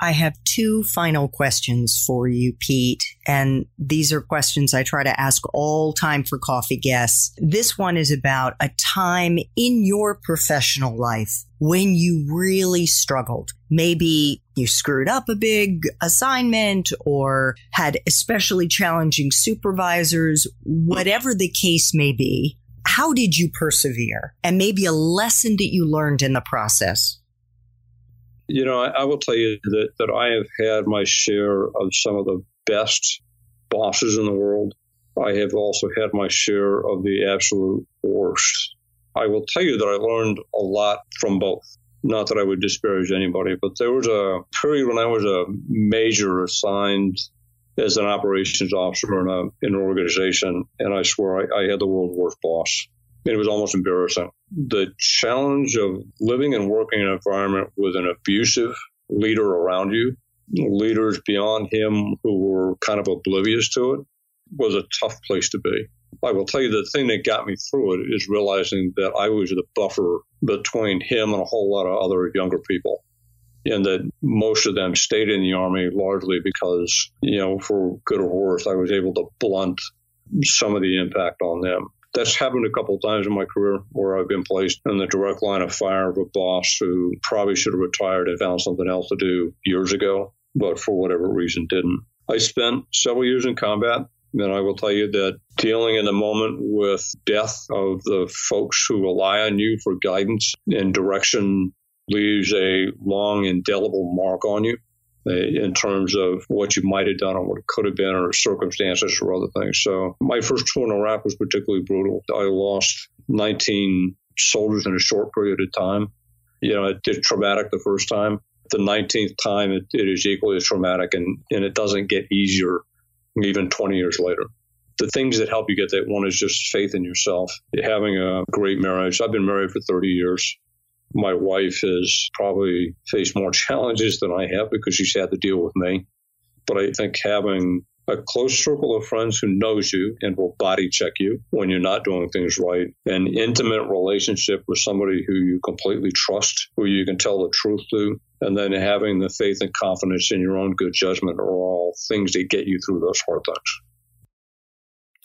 I have two final questions for you, Pete. And these are questions I try to ask all time for coffee guests. This one is about a time in your professional life when you really struggled. Maybe you screwed up a big assignment or had especially challenging supervisors, whatever the case may be. How did you persevere? And maybe a lesson that you learned in the process. You know, I, I, will tell you that, that I have had my share of some of the best bosses in the world. I have also had my share of the absolute worst. I will tell you that I learned a lot from both. Not that I would disparage anybody, but there was a period when I was a major assigned as an operations officer in, a, in an organization, and I swear I, I had the world's worst boss. It was almost embarrassing. The challenge of living and working in an environment with an abusive leader around you, leaders beyond him who were kind of oblivious to it, was a tough place to be. I will tell you the thing that got me through it is realizing that I was the buffer between him and a whole lot of other younger people. And that most of them stayed in the Army largely because, you know, for good or worse, I was able to blunt some of the impact on them. That's happened a couple of times in my career where I've been placed in the direct line of fire of a boss who probably should have retired and found something else to do years ago, but for whatever reason didn't. I spent several years in combat. And I will tell you that dealing in the moment with death of the folks who rely on you for guidance and direction leaves a long, indelible mark on you. Uh, in terms of what you might have done or what it could have been or circumstances or other things. So my first tour in Iraq was particularly brutal. I lost 19 soldiers in a short period of time. You know, it did traumatic the first time. The 19th time, it, it is equally as traumatic, and, and it doesn't get easier even 20 years later the things that help you get that one is just faith in yourself, having a great marriage. I've been married for 30 years my wife has probably faced more challenges than I have because she's had to deal with me. But I think having a close circle of friends who knows you and will body check you when you're not doing things right, an intimate relationship with somebody who you completely trust, who you can tell the truth to, and then having the faith and confidence in your own good judgment are all things that get you through those hard times.